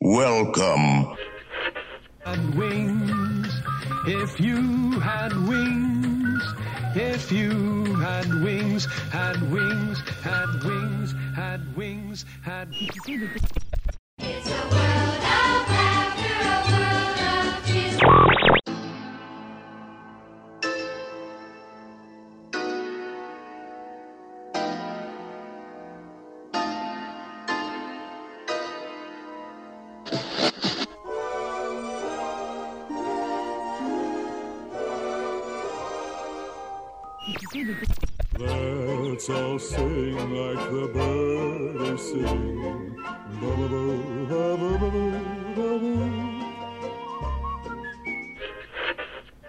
Welcome. wings, if you had wings, if you had wings, had wings, had wings, had wings, had. Sing like the birds sing. Ba-ba-boo, ba-ba-boo, ba-boo.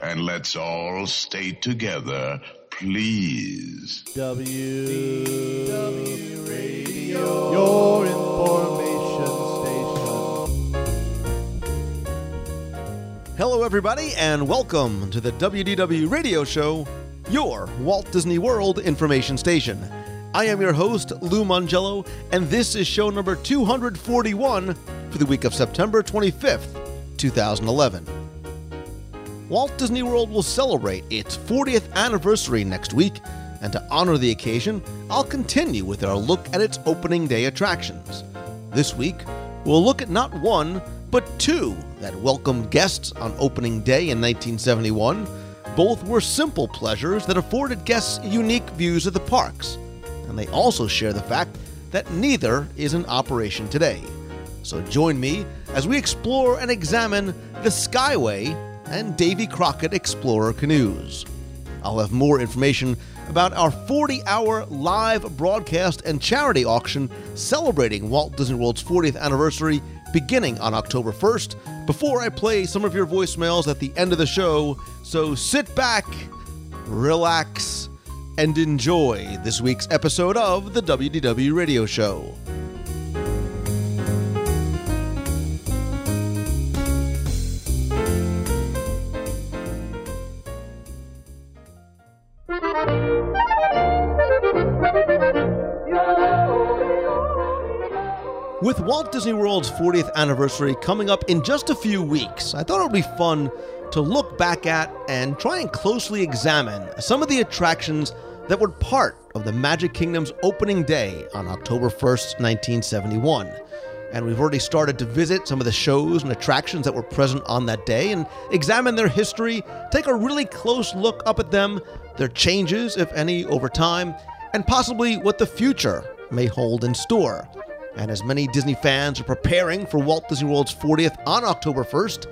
And let's all stay together, please. W W Radio, your information station. Hello, everybody, and welcome to the WDW Radio Show, your Walt Disney World information station. I am your host, Lou Mongello, and this is show number 241 for the week of September 25th, 2011. Walt Disney World will celebrate its 40th anniversary next week, and to honor the occasion, I'll continue with our look at its opening day attractions. This week, we'll look at not one, but two that welcomed guests on opening day in 1971. Both were simple pleasures that afforded guests unique views of the parks, and they also share the fact that neither is in operation today. So join me as we explore and examine the Skyway and Davy Crockett Explorer canoes. I'll have more information about our 40 hour live broadcast and charity auction celebrating Walt Disney World's 40th anniversary beginning on October 1st before I play some of your voicemails at the end of the show. So sit back, relax, and enjoy this week's episode of the WDW Radio Show. With Walt Disney World's 40th anniversary coming up in just a few weeks, I thought it would be fun to look back at and try and closely examine some of the attractions that were part of the Magic Kingdom's opening day on October 1st, 1971. And we've already started to visit some of the shows and attractions that were present on that day and examine their history, take a really close look up at them, their changes, if any, over time, and possibly what the future may hold in store. And as many Disney fans are preparing for Walt Disney World's 40th on October 1st,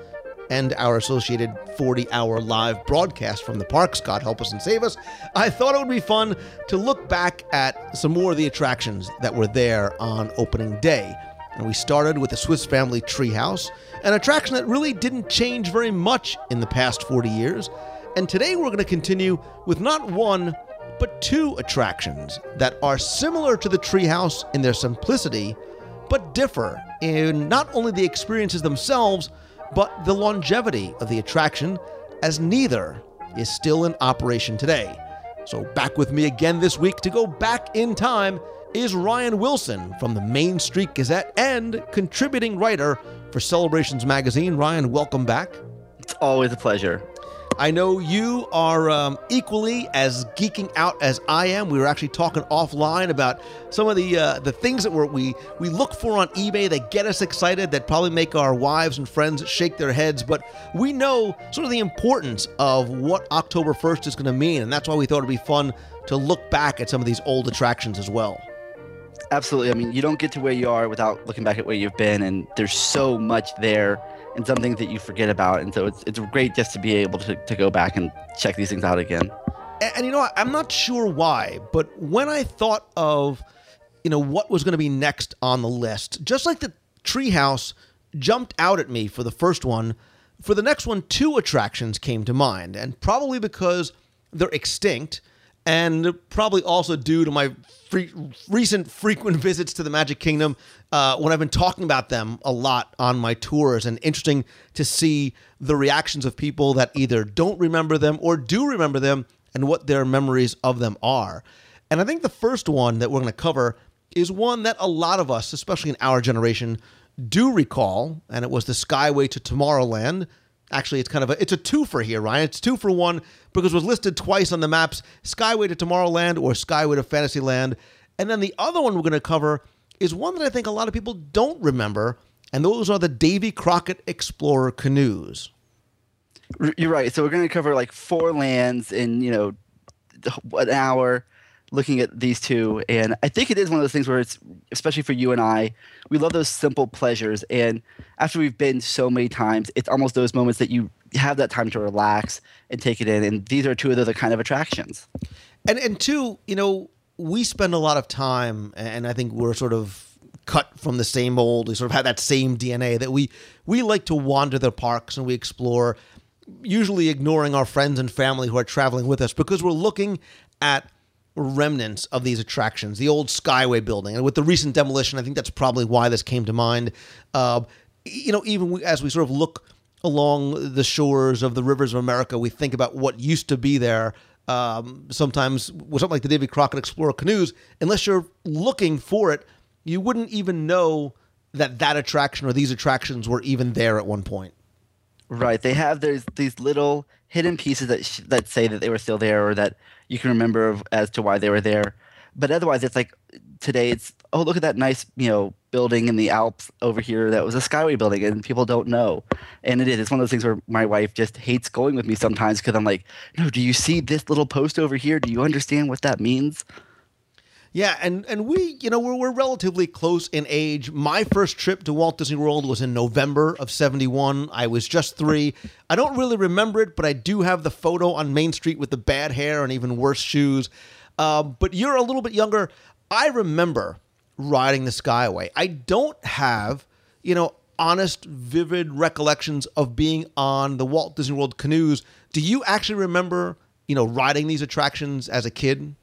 and our associated 40 hour live broadcast from the parks, God help us and save us, I thought it would be fun to look back at some more of the attractions that were there on opening day. And we started with the Swiss Family Treehouse, an attraction that really didn't change very much in the past 40 years. And today we're going to continue with not one, but two attractions that are similar to the treehouse in their simplicity, but differ in not only the experiences themselves, but the longevity of the attraction, as neither is still in operation today. So, back with me again this week to go back in time is Ryan Wilson from the Main Street Gazette and contributing writer for Celebrations Magazine. Ryan, welcome back. It's always a pleasure. I know you are um, equally as geeking out as I am. We were actually talking offline about some of the uh, the things that we we look for on eBay that get us excited, that probably make our wives and friends shake their heads. But we know sort of the importance of what October first is going to mean, and that's why we thought it'd be fun to look back at some of these old attractions as well. Absolutely. I mean, you don't get to where you are without looking back at where you've been, and there's so much there and some things that you forget about. And so it's, it's great just to be able to, to go back and check these things out again. And, and you know. I'm not sure why, but when I thought of, you know, what was going to be next on the list, just like the treehouse jumped out at me for the first one, for the next one, two attractions came to mind, and probably because they're extinct, and probably also due to my free, recent frequent visits to the Magic Kingdom uh, when I've been talking about them a lot on my tours, and interesting to see the reactions of people that either don't remember them or do remember them and what their memories of them are. And I think the first one that we're going to cover is one that a lot of us, especially in our generation, do recall, and it was the Skyway to Tomorrowland. Actually, it's kind of a it's a two for here, Ryan. It's two for one because it was listed twice on the maps: Skyway to Tomorrowland or Skyway to Fantasyland. And then the other one we're going to cover is one that I think a lot of people don't remember, and those are the Davy Crockett Explorer canoes. You're right. So we're going to cover like four lands in you know an hour, looking at these two, and I think it is one of those things where it's especially for you and I, we love those simple pleasures, and after we've been so many times, it's almost those moments that you have that time to relax and take it in, and these are two of the kind of attractions. And and two, you know, we spend a lot of time, and I think we're sort of cut from the same mold. We sort of have that same DNA that we we like to wander the parks and we explore, usually ignoring our friends and family who are traveling with us because we're looking at remnants of these attractions, the old Skyway building, and with the recent demolition, I think that's probably why this came to mind. Uh, you know, even as we sort of look along the shores of the rivers of America, we think about what used to be there. Um, sometimes with something like the Davy Crockett Explorer canoes, unless you're looking for it, you wouldn't even know that that attraction or these attractions were even there at one point. Right. They have there's these little hidden pieces that sh- that say that they were still there or that you can remember of, as to why they were there. But otherwise, it's like today. It's oh look at that nice you know building in the Alps over here that was a Skyway building and people don't know. And it is. It's one of those things where my wife just hates going with me sometimes because I'm like, no, do you see this little post over here? Do you understand what that means? Yeah, and and we, you know, we're, we're relatively close in age. My first trip to Walt Disney World was in November of 71. I was just 3. I don't really remember it, but I do have the photo on Main Street with the bad hair and even worse shoes. Um, but you're a little bit younger. I remember riding the Skyway. I don't have, you know, honest, vivid recollections of being on the Walt Disney World canoes. Do you actually remember, you know, riding these attractions as a kid?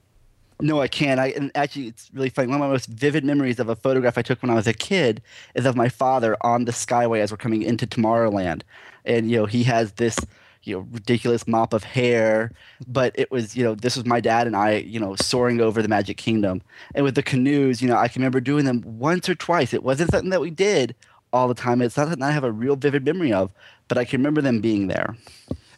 No, I can't. I and actually, it's really funny. One of my most vivid memories of a photograph I took when I was a kid is of my father on the Skyway as we're coming into Tomorrowland, and you know he has this you know ridiculous mop of hair, but it was you know this was my dad and I you know soaring over the Magic Kingdom, and with the canoes, you know I can remember doing them once or twice. It wasn't something that we did all the time. It's not something I have a real vivid memory of, but I can remember them being there.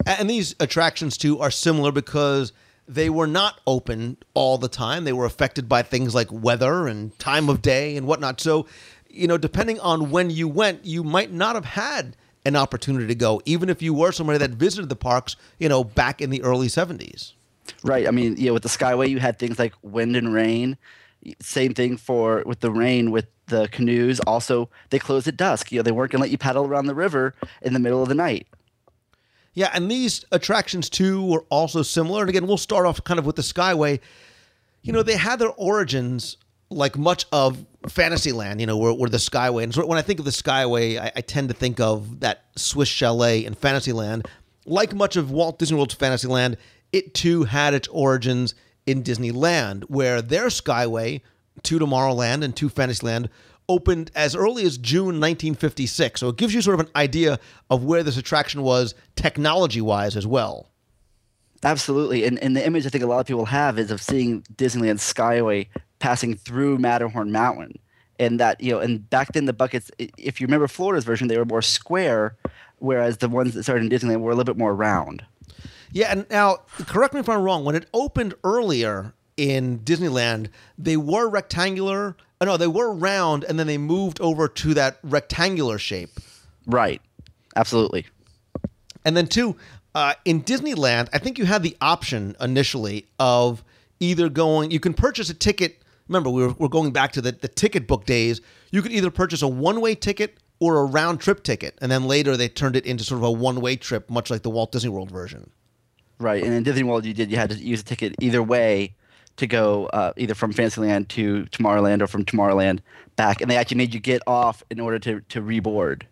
And these attractions too are similar because they were not open all the time. They were affected by things like weather and time of day and whatnot. So, you know, depending on when you went, you might not have had an opportunity to go, even if you were somebody that visited the parks, you know, back in the early 70s. Right. I mean, know, with the Skyway, you had things like wind and rain. Same thing for with the rain with the canoes. Also, they closed at dusk. You know, they weren't going to let you paddle around the river in the middle of the night. Yeah, and these attractions too were also similar. And again, we'll start off kind of with the Skyway. You know, they had their origins like much of Fantasyland, you know, where, where the Skyway. And so when I think of the Skyway, I, I tend to think of that Swiss chalet in Fantasyland. Like much of Walt Disney World's Fantasyland, it too had its origins in Disneyland, where their Skyway, to Tomorrowland and to Fantasyland, opened as early as June 1956. So it gives you sort of an idea of where this attraction was technology wise as well. Absolutely. And, and the image I think a lot of people have is of seeing Disneyland Skyway passing through Matterhorn Mountain. And that, you know, and back then the buckets, if you remember Florida's version, they were more square, whereas the ones that started in Disneyland were a little bit more round. Yeah, and now correct me if I'm wrong. When it opened earlier in Disneyland, they were rectangular. Oh, no, they were round, and then they moved over to that rectangular shape. Right. Absolutely. And then two, uh, in Disneyland, I think you had the option initially of either going. You can purchase a ticket. Remember, we were, we're going back to the, the ticket book days. You could either purchase a one way ticket or a round trip ticket, and then later they turned it into sort of a one way trip, much like the Walt Disney World version. Right. And in Disney World, you did, you had to use a ticket either way to go uh, either from Fantasyland to Tomorrowland or from Tomorrowland back. And they actually made you get off in order to, to reboard.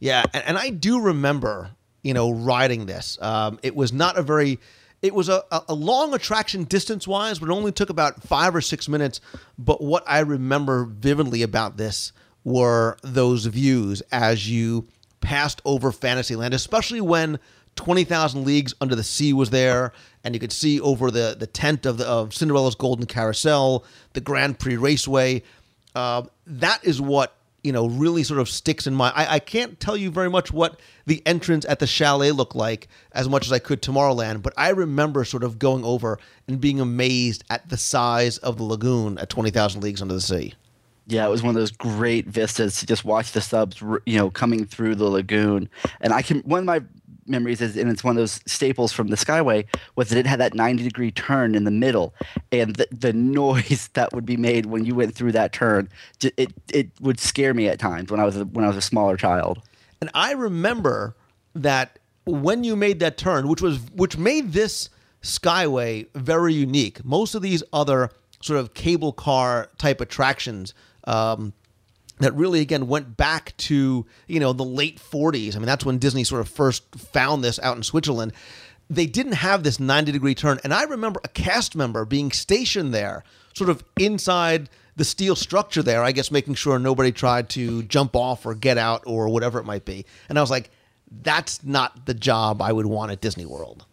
Yeah, and, and I do remember, you know, riding this. Um, it was not a very, it was a, a- long attraction distance wise, but it only took about five or six minutes. But what I remember vividly about this were those views as you passed over Fantasyland, especially when 20,000 Leagues Under the Sea was there, and you could see over the, the tent of, the, of Cinderella's Golden Carousel, the Grand Prix Raceway. Uh, that is what you know really sort of sticks in my. I, I can't tell you very much what the entrance at the chalet looked like as much as I could Tomorrowland, but I remember sort of going over and being amazed at the size of the lagoon at Twenty Thousand Leagues Under the Sea. Yeah, it was one of those great vistas to just watch the subs, you know, coming through the lagoon. And I can one of my memories is, and it's one of those staples from the Skyway, was that it had that 90 degree turn in the middle, and the, the noise that would be made when you went through that turn, it it would scare me at times when I was a, when I was a smaller child. And I remember that when you made that turn, which was which made this Skyway very unique. Most of these other sort of cable car type attractions um, that really again went back to you know the late 40s. I mean that's when Disney sort of first found this out in Switzerland. They didn't have this 90 degree turn, and I remember a cast member being stationed there, sort of inside the steel structure there. I guess making sure nobody tried to jump off or get out or whatever it might be. And I was like, that's not the job I would want at Disney World.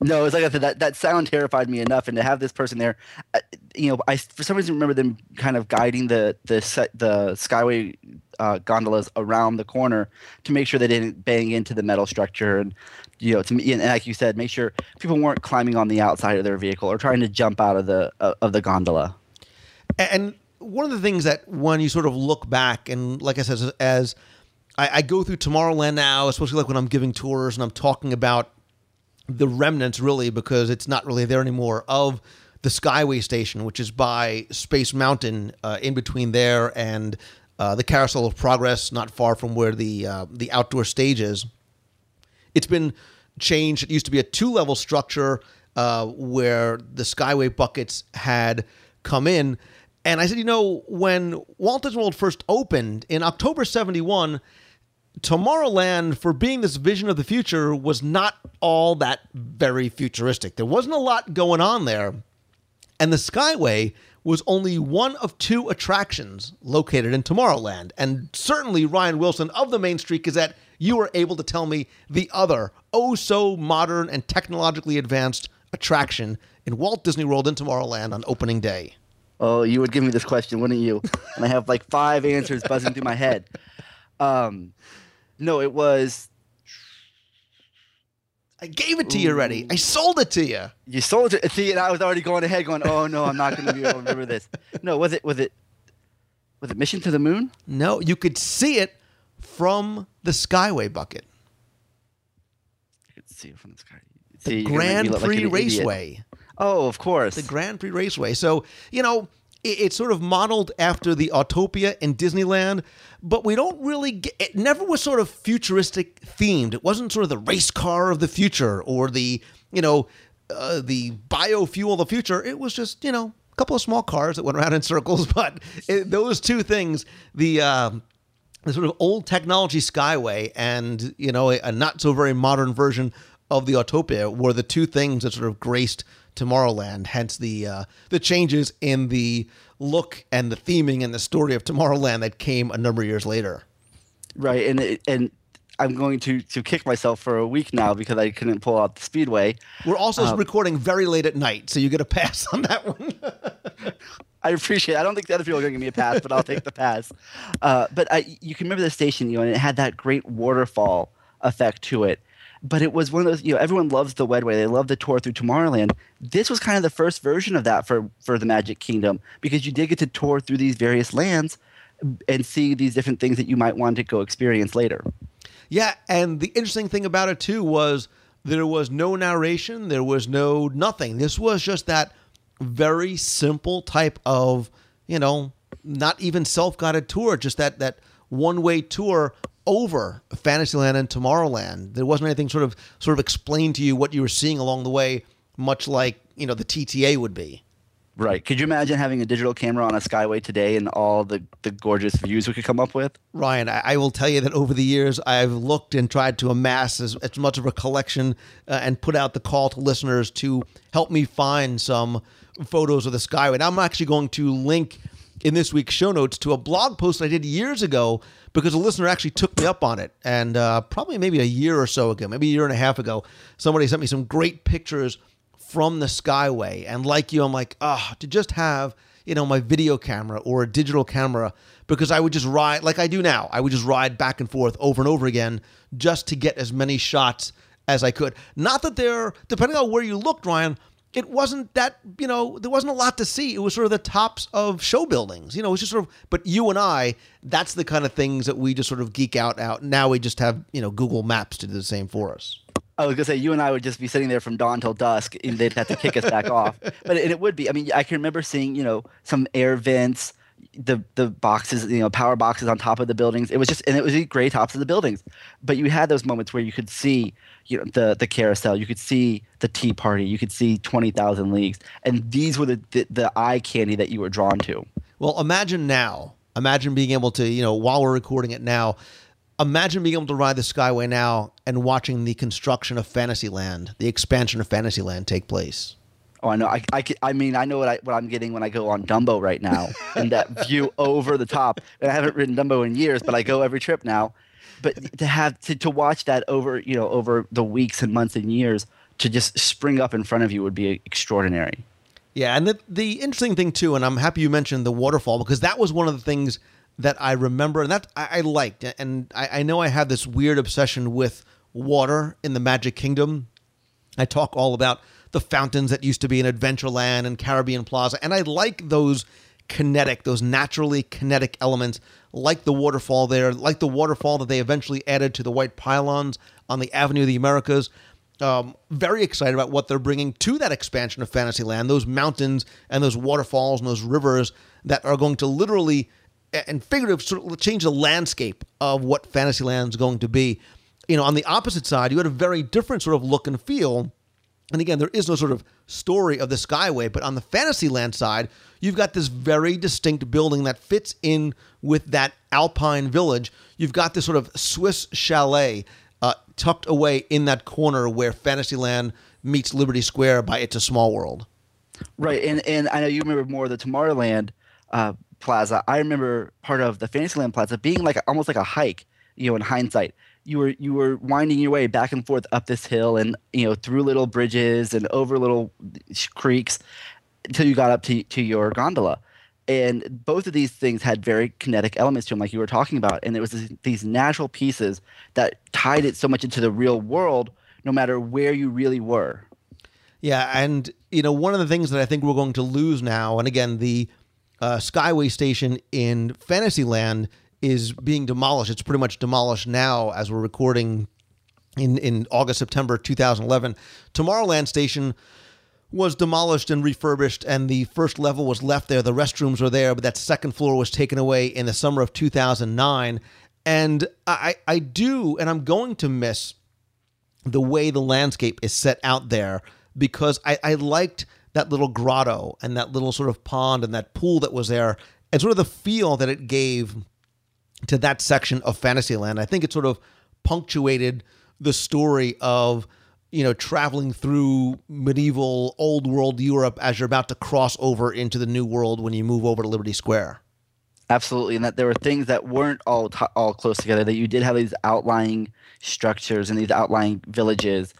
No, it's like I said, that that sound terrified me enough, and to have this person there, uh, you know, I for some reason remember them kind of guiding the the set, the Skyway uh, gondolas around the corner to make sure they didn't bang into the metal structure, and you know, to me, and like you said, make sure people weren't climbing on the outside of their vehicle or trying to jump out of the uh, of the gondola. And one of the things that when you sort of look back, and like I said, as, as I, I go through Tomorrowland now, especially like when I'm giving tours and I'm talking about the remnants, really, because it's not really there anymore, of the Skyway Station, which is by Space Mountain, uh, in between there and uh, the Carousel of Progress, not far from where the uh, the outdoor stage is it's been changed. It used to be a two level structure uh, where the Skyway buckets had come in. And I said, you know, when Walt Disney World first opened in October 71, Tomorrowland, for being this vision of the future, was not all that very futuristic. There wasn't a lot going on there. And the Skyway was only one of two attractions located in Tomorrowland. And certainly, Ryan Wilson of the Main Street Gazette, you were able to tell me the other, oh so modern and technologically advanced attraction in Walt Disney World in Tomorrowland on opening day. Oh, you would give me this question, wouldn't you? And I have like five answers buzzing through my head. Um, no, it was I gave it to you already. I sold it to you. you sold it. See, and I was already going ahead, going, "Oh no, I'm not going to be able to remember this." No, was it? Was it? Was it Mission to the Moon? No, you could see it from the Skyway bucket. I could see it from the sky. The See, you're gonna make me Grand look like Prix idiot. Raceway. Oh, of course. the Grand Prix Raceway. So, you know, it's sort of modeled after the Autopia in Disneyland, but we don't really get it never was sort of futuristic themed. It wasn't sort of the race car of the future or the, you know, uh, the biofuel of the future. It was just, you know, a couple of small cars that went around in circles, but it, those two things, the um the sort of old technology Skyway and you know a, a not so very modern version of the Autopia were the two things that sort of graced Tomorrowland. Hence the uh, the changes in the look and the theming and the story of Tomorrowland that came a number of years later. right, and it, and I'm going to to kick myself for a week now because I couldn't pull out the Speedway. We're also Um, recording very late at night, so you get a pass on that one. I appreciate. it. I don't think the other people are going to give me a pass, but I'll take the pass. Uh, but I, you can remember the station, you know, and it had that great waterfall effect to it. But it was one of those, you know, everyone loves the Wedway. They love the tour through Tomorrowland. This was kind of the first version of that for for the Magic Kingdom because you did get to tour through these various lands and see these different things that you might want to go experience later. Yeah, and the interesting thing about it too was there was no narration, there was no nothing. This was just that very simple type of, you know, not even self-guided tour, just that that one-way tour over Fantasyland and Tomorrowland. There wasn't anything sort of sort of explained to you what you were seeing along the way, much like, you know, the TTA would be. Right. Could you imagine having a digital camera on a Skyway today and all the, the gorgeous views we could come up with? Ryan, I, I will tell you that over the years, I've looked and tried to amass as, as much of a collection uh, and put out the call to listeners to help me find some photos of the Skyway. And I'm actually going to link in this week's show notes to a blog post I did years ago because a listener actually took me up on it. And uh, probably maybe a year or so ago, maybe a year and a half ago, somebody sent me some great pictures from the Skyway. And like you, I'm like, ah, to just have, you know, my video camera or a digital camera because I would just ride like I do now. I would just ride back and forth over and over again just to get as many shots as I could. Not that there, depending on where you looked, Ryan, it wasn't that, you know, there wasn't a lot to see. It was sort of the tops of show buildings. You know, it's just sort of, but you and I, that's the kind of things that we just sort of geek out out. Now we just have, you know, Google Maps to do the same for us. I was gonna say you and I would just be sitting there from dawn till dusk, and they'd have to kick us back off. But it, it would be. I mean, I can remember seeing you know some air vents, the the boxes, you know, power boxes on top of the buildings. It was just, and it was the gray tops of the buildings. But you had those moments where you could see, you know, the the carousel. You could see the Tea Party. You could see Twenty Thousand Leagues, and these were the, the the eye candy that you were drawn to. Well, imagine now. Imagine being able to, you know, while we're recording it now, imagine being able to ride the Skyway now and watching the construction of Fantasyland, the expansion of Fantasyland take place. Oh, I know. I, I, I mean, I know what, I, what I'm getting when I go on Dumbo right now, and that view over the top. And I haven't ridden Dumbo in years, but I go every trip now. But to have to, to watch that over, you know, over the weeks and months and years, to just spring up in front of you would be extraordinary. Yeah, and the, the interesting thing too, and I'm happy you mentioned the waterfall because that was one of the things that I remember and that I, I liked. And I, I know I have this weird obsession with water in the Magic Kingdom. I talk all about the fountains that used to be in Adventureland and Caribbean Plaza, and I like those kinetic, those naturally kinetic elements, like the waterfall there, like the waterfall that they eventually added to the white pylons on the Avenue of the Americas. Um, very excited about what they're bringing to that expansion of Fantasyland. Those mountains and those waterfalls and those rivers that are going to literally and figurative sort of change the landscape of what Fantasyland is going to be. You know, on the opposite side, you had a very different sort of look and feel. And again, there is no sort of story of the Skyway, but on the Fantasyland side, you've got this very distinct building that fits in with that Alpine village. You've got this sort of Swiss chalet uh, tucked away in that corner where Fantasyland meets Liberty Square by It's a Small World. Right, and and I know you remember more of the Tomorrowland uh, Plaza. I remember part of the Fantasyland Plaza being like almost like a hike. You know, in hindsight, you were you were winding your way back and forth up this hill, and you know through little bridges and over little creeks until you got up to to your gondola. And both of these things had very kinetic elements to them, like you were talking about. And there was this, these natural pieces that tied it so much into the real world, no matter where you really were. Yeah, and you know one of the things that I think we're going to lose now, and again the uh, Skyway station in Fantasyland is being demolished. It's pretty much demolished now as we're recording in in August September 2011. Tomorrowland station was demolished and refurbished, and the first level was left there. The restrooms were there, but that second floor was taken away in the summer of 2009. And I, I do, and I'm going to miss the way the landscape is set out there because I, I liked that little grotto and that little sort of pond and that pool that was there and sort of the feel that it gave to that section of Fantasyland. I think it sort of punctuated the story of you know traveling through medieval old world Europe as you're about to cross over into the new world when you move over to Liberty Square. Absolutely, and that there were things that weren't all t- all close together. That you did have these outlying structures and these outlying villages,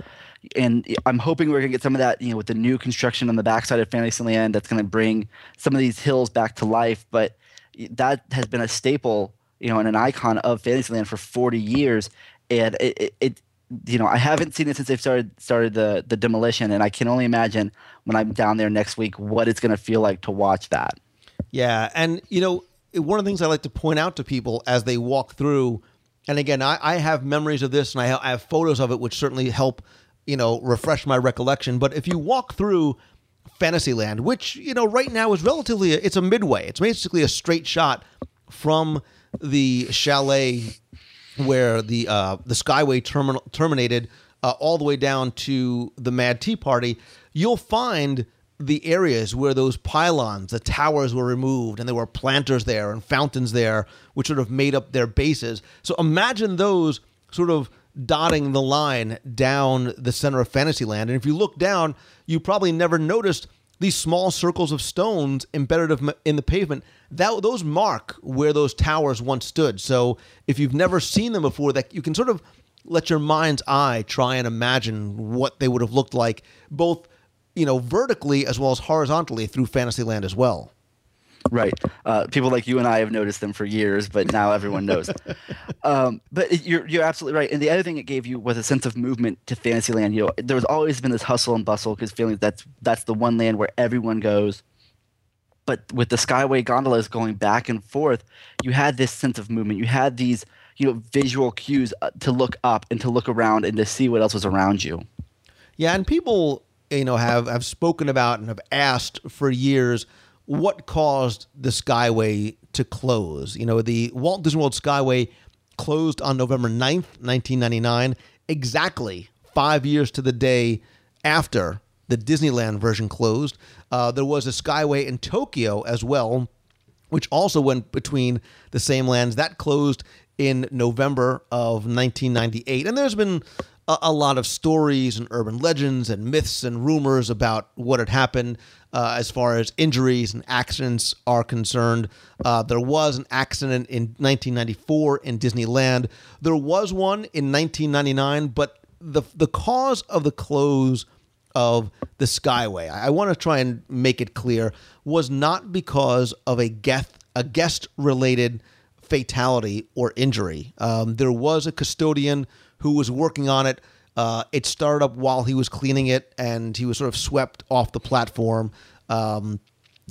and I'm hoping we're gonna get some of that. You know, with the new construction on the backside of Fantasyland, that's gonna bring some of these hills back to life. But that has been a staple, you know, and an icon of Fantasyland for 40 years, and it, it, it you know, I haven't seen it since they've started started the the demolition, and I can only imagine when I'm down there next week what it's gonna feel like to watch that. Yeah, and you know, one of the things I like to point out to people as they walk through, and again, I, I have memories of this, and I, ha- I have photos of it, which certainly help, you know, refresh my recollection. But if you walk through Fantasyland, which you know right now is relatively, it's a midway. It's basically a straight shot from the chalet where the uh, the Skyway terminal terminated uh, all the way down to the Mad Tea Party, you'll find the areas where those pylons, the towers were removed, and there were planters there and fountains there, which sort of made up their bases. So imagine those sort of dotting the line down the center of Fantasyland. And if you look down, you probably never noticed these small circles of stones embedded in the pavement. That those mark where those towers once stood. So if you've never seen them before, that you can sort of let your mind's eye try and imagine what they would have looked like, both you know vertically as well as horizontally through Fantasyland as well. Right. Uh, people like you and I have noticed them for years, but now everyone knows. um, but you're you're absolutely right. And the other thing it gave you was a sense of movement to Fantasyland. You know, there's always been this hustle and bustle because feeling that's that's the one land where everyone goes. But with the Skyway gondolas going back and forth, you had this sense of movement. You had these you know visual cues uh, to look up and to look around and to see what else was around you. Yeah, and people, you know, have have spoken about and have asked for years what caused the Skyway to close. You know, the Walt Disney World Skyway closed on November 9th, 1999, exactly 5 years to the day after the Disneyland version closed. Uh, there was a Skyway in Tokyo as well, which also went between the same lands. That closed in November of 1998. And there's been a, a lot of stories and urban legends and myths and rumors about what had happened uh, as far as injuries and accidents are concerned. Uh, there was an accident in 1994 in Disneyland. There was one in 1999, but the the cause of the close of the Skyway, I, I want to try and make it clear, was not because of a guest a guest related fatality or injury. Um, there was a custodian who was working on it. Uh, it started up while he was cleaning it, and he was sort of swept off the platform, um,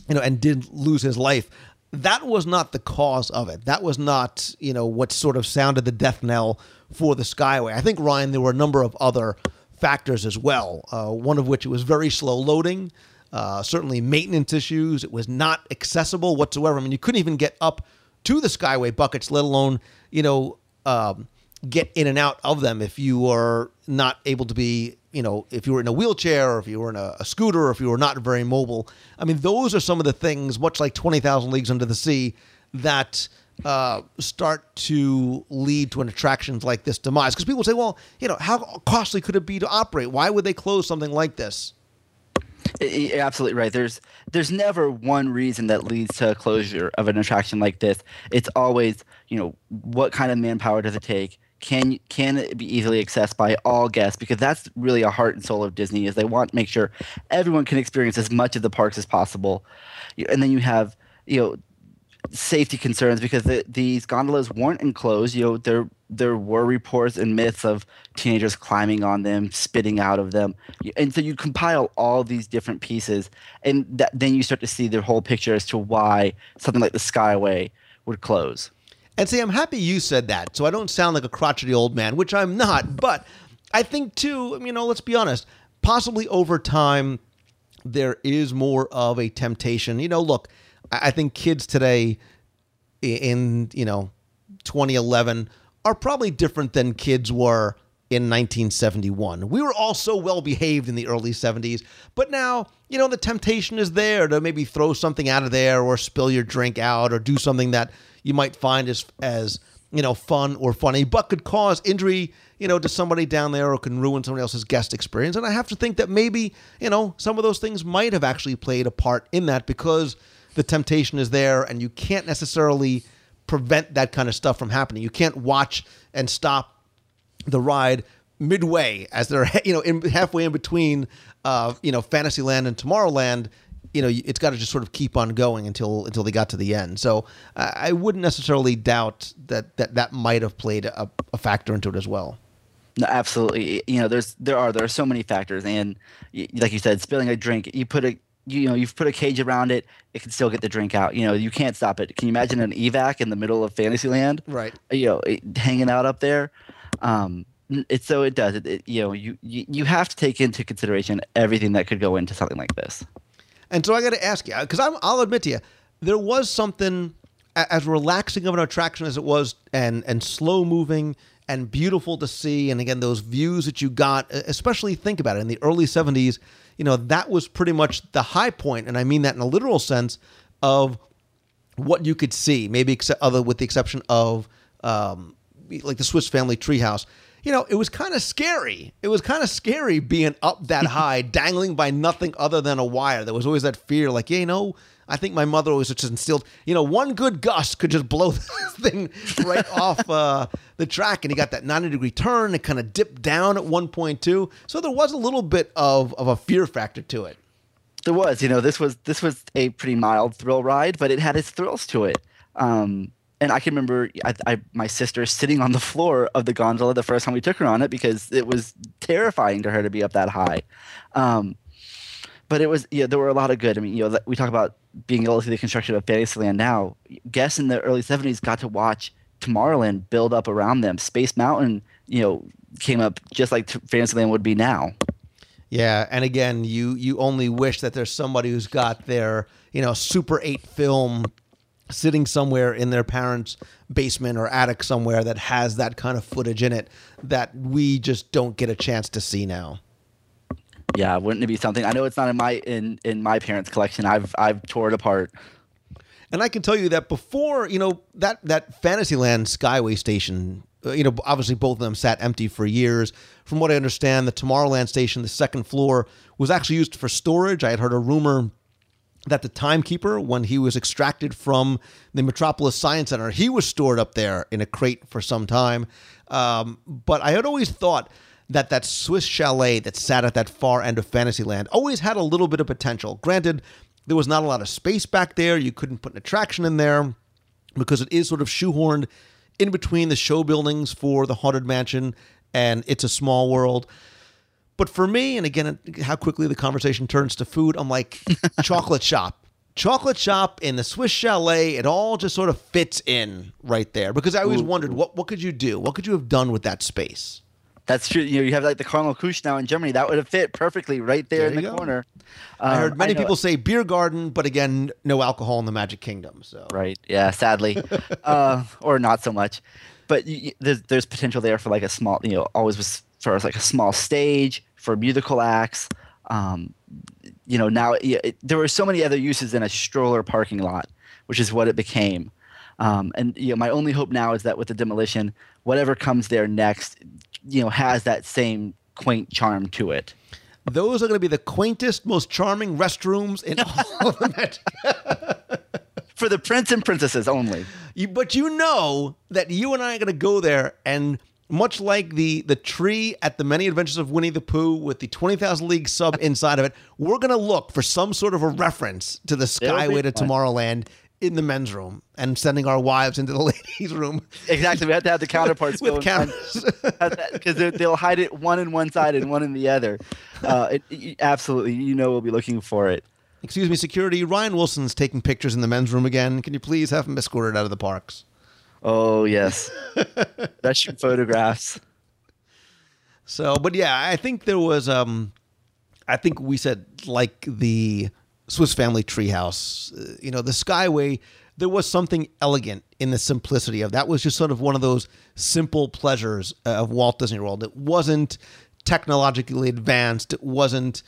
you know, and did lose his life. That was not the cause of it. That was not, you know, what sort of sounded the death knell for the Skyway. I think Ryan, there were a number of other factors as well. Uh, one of which it was very slow loading. Uh, certainly maintenance issues. It was not accessible whatsoever. I mean, you couldn't even get up to the Skyway buckets, let alone you know um, get in and out of them if you are not able to be you know if you were in a wheelchair or if you were in a, a scooter or if you were not very mobile. I mean, those are some of the things, much like Twenty Thousand Leagues Under the Sea, that uh, start to lead to an attractions like this demise. Because people say, well, you know, how costly could it be to operate? Why would they close something like this? You're absolutely right. There's there's never one reason that leads to a closure of an attraction like this. It's always you know what kind of manpower does it take? Can can it be easily accessed by all guests? Because that's really a heart and soul of Disney is they want to make sure everyone can experience as much of the parks as possible. And then you have you know safety concerns because the, these gondolas weren't enclosed. You know, there there were reports and myths of teenagers climbing on them, spitting out of them, and so you compile all these different pieces, and that, then you start to see the whole picture as to why something like the Skyway would close. And see, I'm happy you said that, so I don't sound like a crotchety old man, which I'm not. But I think too, you know, let's be honest. Possibly over time, there is more of a temptation. You know, look, I think kids today, in you know, 2011, are probably different than kids were in 1971. We were all so well behaved in the early 70s, but now, you know, the temptation is there to maybe throw something out of there or spill your drink out or do something that you might find as as you know fun or funny, but could cause injury, you know, to somebody down there or can ruin somebody else's guest experience. And I have to think that maybe you know some of those things might have actually played a part in that because the temptation is there, and you can't necessarily prevent that kind of stuff from happening. You can't watch and stop the ride midway as they're you know in, halfway in between uh, you know Fantasyland and Tomorrowland. You know, it's got to just sort of keep on going until until they got to the end. So I I wouldn't necessarily doubt that that that might have played a, a factor into it as well. No, absolutely. You know, there's there are there are so many factors, and like you said, spilling a drink. You put a you know you've put a cage around it, it can still get the drink out. You know, you can't stop it. Can you imagine an evac in the middle of Fantasyland? Right. You know, it- hanging out up there. Um, so it does. It, it, you know, you, you you have to take into consideration everything that could go into something like this. And so I got to ask you because I'll admit to you, there was something as relaxing of an attraction as it was, and and slow moving and beautiful to see. And again, those views that you got, especially think about it in the early '70s. You know, that was pretty much the high point, and I mean that in a literal sense of what you could see. Maybe except other with the exception of um, like the Swiss Family Treehouse. You know, it was kind of scary. It was kind of scary being up that high, dangling by nothing other than a wire. There was always that fear, like, yeah, you know, I think my mother always just instilled, you know, one good gust could just blow this thing right off uh, the track. And he got that 90 degree turn. It kind of dipped down at 1.2. So there was a little bit of, of a fear factor to it. There was, you know, this was this was a pretty mild thrill ride, but it had its thrills to it. Um, and I can remember I, I, my sister sitting on the floor of the gondola the first time we took her on it because it was terrifying to her to be up that high. Um, but it was, yeah, there were a lot of good. I mean, you know, we talk about being able to see the construction of Fantasyland now. Guests in the early 70s got to watch Tomorrowland build up around them. Space Mountain, you know, came up just like Fantasyland would be now. Yeah, and again, you you only wish that there's somebody who's got their you know Super Eight film sitting somewhere in their parents' basement or attic somewhere that has that kind of footage in it that we just don't get a chance to see now. Yeah, wouldn't it be something? I know it's not in my in in my parents' collection. I've I've tore it apart. And I can tell you that before, you know, that that Fantasyland Skyway station, uh, you know, obviously both of them sat empty for years. From what I understand, the Tomorrowland station, the second floor, was actually used for storage. I had heard a rumor that the timekeeper, when he was extracted from the Metropolis Science Center, he was stored up there in a crate for some time. Um, but I had always thought that that Swiss chalet that sat at that far end of Fantasyland always had a little bit of potential. Granted, there was not a lot of space back there. You couldn't put an attraction in there because it is sort of shoehorned in between the show buildings for the Haunted Mansion and It's a Small World. But for me, and again, how quickly the conversation turns to food, I'm like, chocolate shop. Chocolate shop in the Swiss Chalet, it all just sort of fits in right there. Because I always wondered, what, what could you do? What could you have done with that space? That's true. You know, you have like the Karamell-Küche now in Germany. That would have fit perfectly right there, There in the go. corner. I Um, heard many know- people say beer garden, but again, no alcohol in the Magic Kingdom. So Right. Yeah. Sadly, uh, or not so much. But you- there's there's potential there for like a small, you know, always was for like a small stage for musical acts. Um, you know, now it, there were so many other uses in a stroller parking lot, which is what it became. Um, and you know, my only hope now is that with the demolition, whatever comes there next, you know, has that same quaint charm to it. those are going to be the quaintest, most charming restrooms in all of the For the prince and princesses only. You, but you know that you and I are going to go there, and much like the the tree at the Many Adventures of Winnie the Pooh with the Twenty Thousand League sub inside of it, we're going to look for some sort of a reference to the Skyway to fun. Tomorrowland in the men's room, and sending our wives into the ladies' room Exactly. We have to have the counterparts with cameras. because they'll hide it one in one side and one in the other. Uh, it, it- absolutely, you know we'll be looking for it. Excuse me, security. Ryan Wilson's taking pictures in the men's room again. Can you please have him escorted out of the parks? Oh yes, that's your photographs. So, but yeah, I think there was um I think we said like the Swiss Family Treehouse, uh, you know, the Skyway, there was something elegant in the simplicity of that was just sort of one of those simple pleasures uh, of Walt Disney World. It wasn't technologically advanced, it wasn't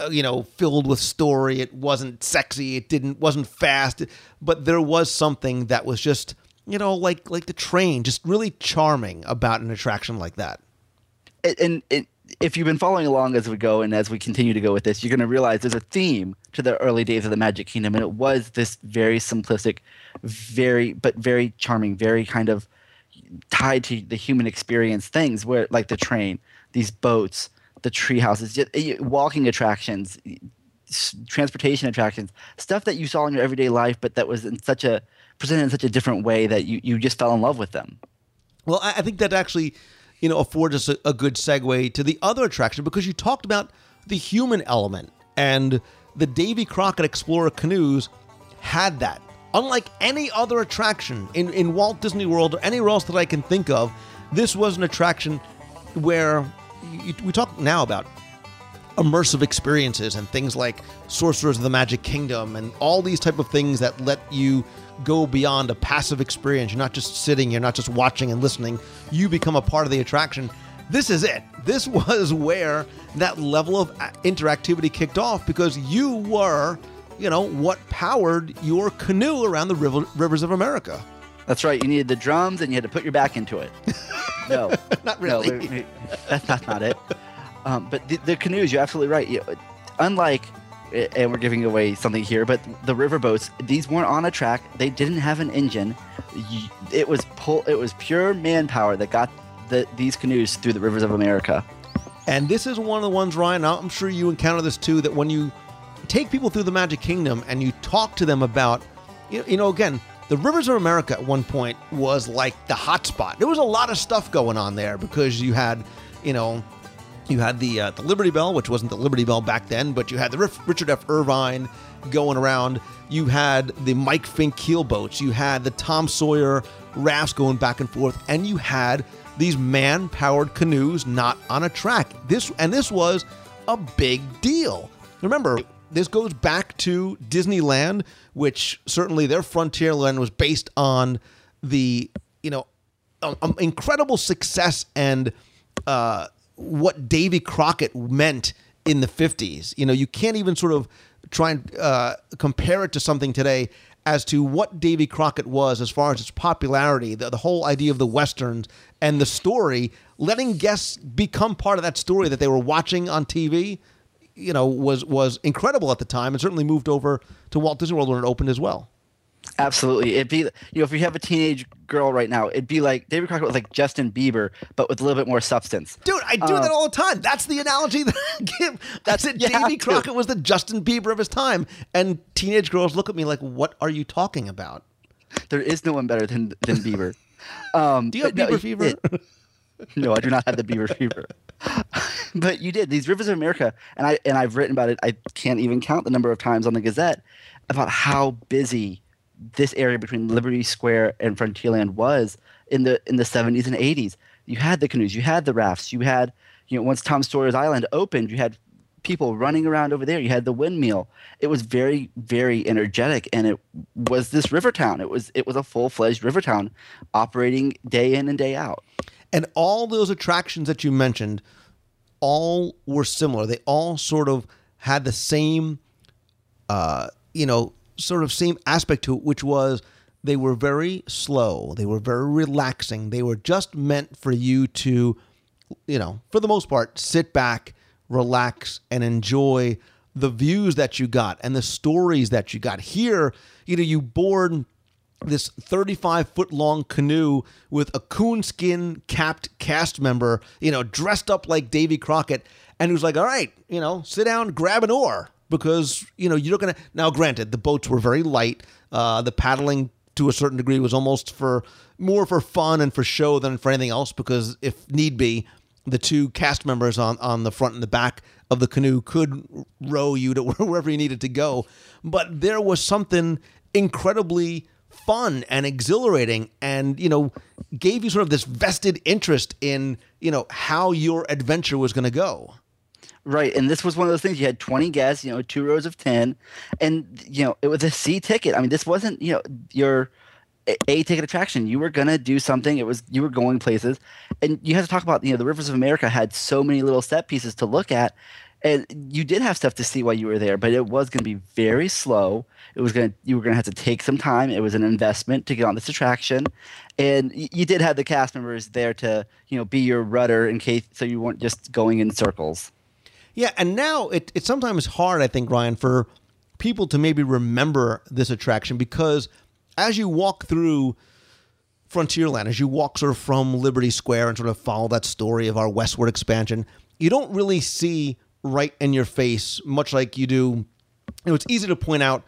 uh, you know, filled with story, it wasn't sexy, it didn't wasn't fast, but there was something that was just you know, like like the train, just really charming about an attraction like that. And, and it, if you've been following along as we go and as we continue to go with this, you're going to realize there's a theme to the early days of the Magic Kingdom, and it was this very simplistic, very but very charming, very kind of tied to the human experience things where like the train, these boats, the tree houses, walking attractions, transportation attractions, stuff that you saw in your everyday life, but that was in such a presented in such a different way that you, you just fell in love with them. Well, I think that actually, you know, affords us a, a good segue to the other attraction because you talked about the human element and the Davy Crockett Explorer canoes had that. Unlike any other attraction in, in Walt Disney World or anywhere else that I can think of, this was an attraction where you, we talk now about immersive experiences and things like Sorcerers of the Magic Kingdom and all these type of things that let you go beyond a passive experience. You're not just sitting, you're not just watching and listening. You become a part of the attraction. This is it. This was where that level of interactivity kicked off because you were, you know, what powered your canoe around the river, rivers of America. That's right. You needed the drums and you had to put your back into it. No, Not really. that's, that's not it. Um, but the, the canoes, you're absolutely right. You, unlike, and we're giving away something here, but the river boats, these weren't on a track. They didn't have an engine. It was pull. It was pure manpower that got the, these canoes through the rivers of America. And this is one of the ones, Ryan. I'm sure you encounter this too. That when you take people through the Magic Kingdom and you talk to them about, you know, again, the Rivers of America at one point was like the hot spot. There was a lot of stuff going on there because you had, you know, you had the uh, the Liberty Bell, which wasn't the Liberty Bell back then, but you had the Richard F. Irvine going around. You had the Mike Fink keel boats. You had the Tom Sawyer rafts going back and forth, and you had these man-powered canoes not on a track. This and this was a big deal. Remember, this goes back to Disneyland, which certainly their Frontierland was based on the you know um, um, incredible success and uh, what Davy Crockett meant in the 50s. You know, you can't even sort of try and uh, compare it to something today as to what Davy Crockett was as far as its popularity, the, the whole idea of the Westerns and the story, letting guests become part of that story that they were watching on TV. You know, was was incredible at the time, and certainly moved over to Walt Disney World when it opened as well. Absolutely. It'd be, you know, if you have a teenage girl right now, it'd be like David Crockett was like Justin Bieber, but with a little bit more substance. Dude, I do that all the time. That's the analogy that I give. That's it. Davy. Crockett was the Justin Bieber of his time, and teenage girls look at me like, "What are you talking about?" There is no one better than than Bieber. Um, Do you have but no, Bieber fever? did. no, I do not have the Bieber fever. but you did these rivers of America, and I and I've written about it. I can't even count the number of times on the Gazette about how busy this area between Liberty Square and Frontierland was in the in the 70s and 80s. You had the canoes, you had the rafts, you had you know once Tom Sawyer's Island opened, you had people running around over there. You had the windmill. It was very very energetic, and it was this river town. It was it was a full fledged river town, operating day in and day out. And all those attractions that you mentioned, all were similar. They all sort of had the same, uh, you know, sort of same aspect to it, which was they were very slow. They were very relaxing. They were just meant for you to, you know, for the most part, sit back, relax, and enjoy the views that you got and the stories that you got. Here, you know, you board this 35 foot long canoe with a coonskin capped cast member, you know, dressed up like Davy Crockett, and who's like, all right, you know, sit down, grab an oar. Because, you know, you're going to. Now, granted, the boats were very light. Uh, the paddling to a certain degree was almost for more for fun and for show than for anything else. Because if need be, the two cast members on, on the front and the back of the canoe could row you to wherever you needed to go. But there was something incredibly fun and exhilarating and, you know, gave you sort of this vested interest in, you know, how your adventure was going to go. Right, and this was one of those things. You had twenty guests, you know, two rows of ten, and you know it was a C ticket. I mean, this wasn't you know your a ticket attraction. You were gonna do something. It was you were going places, and you had to talk about you know the Rivers of America had so many little set pieces to look at, and you did have stuff to see while you were there. But it was gonna be very slow. It was gonna you were gonna have to take some time. It was an investment to get on this attraction, and you did have the cast members there to you know be your rudder in case so you weren't just going in circles. Yeah, and now it, it's sometimes hard, I think, Ryan, for people to maybe remember this attraction because as you walk through Frontierland, as you walk sort of from Liberty Square and sort of follow that story of our westward expansion, you don't really see right in your face, much like you do. You know, it's easy to point out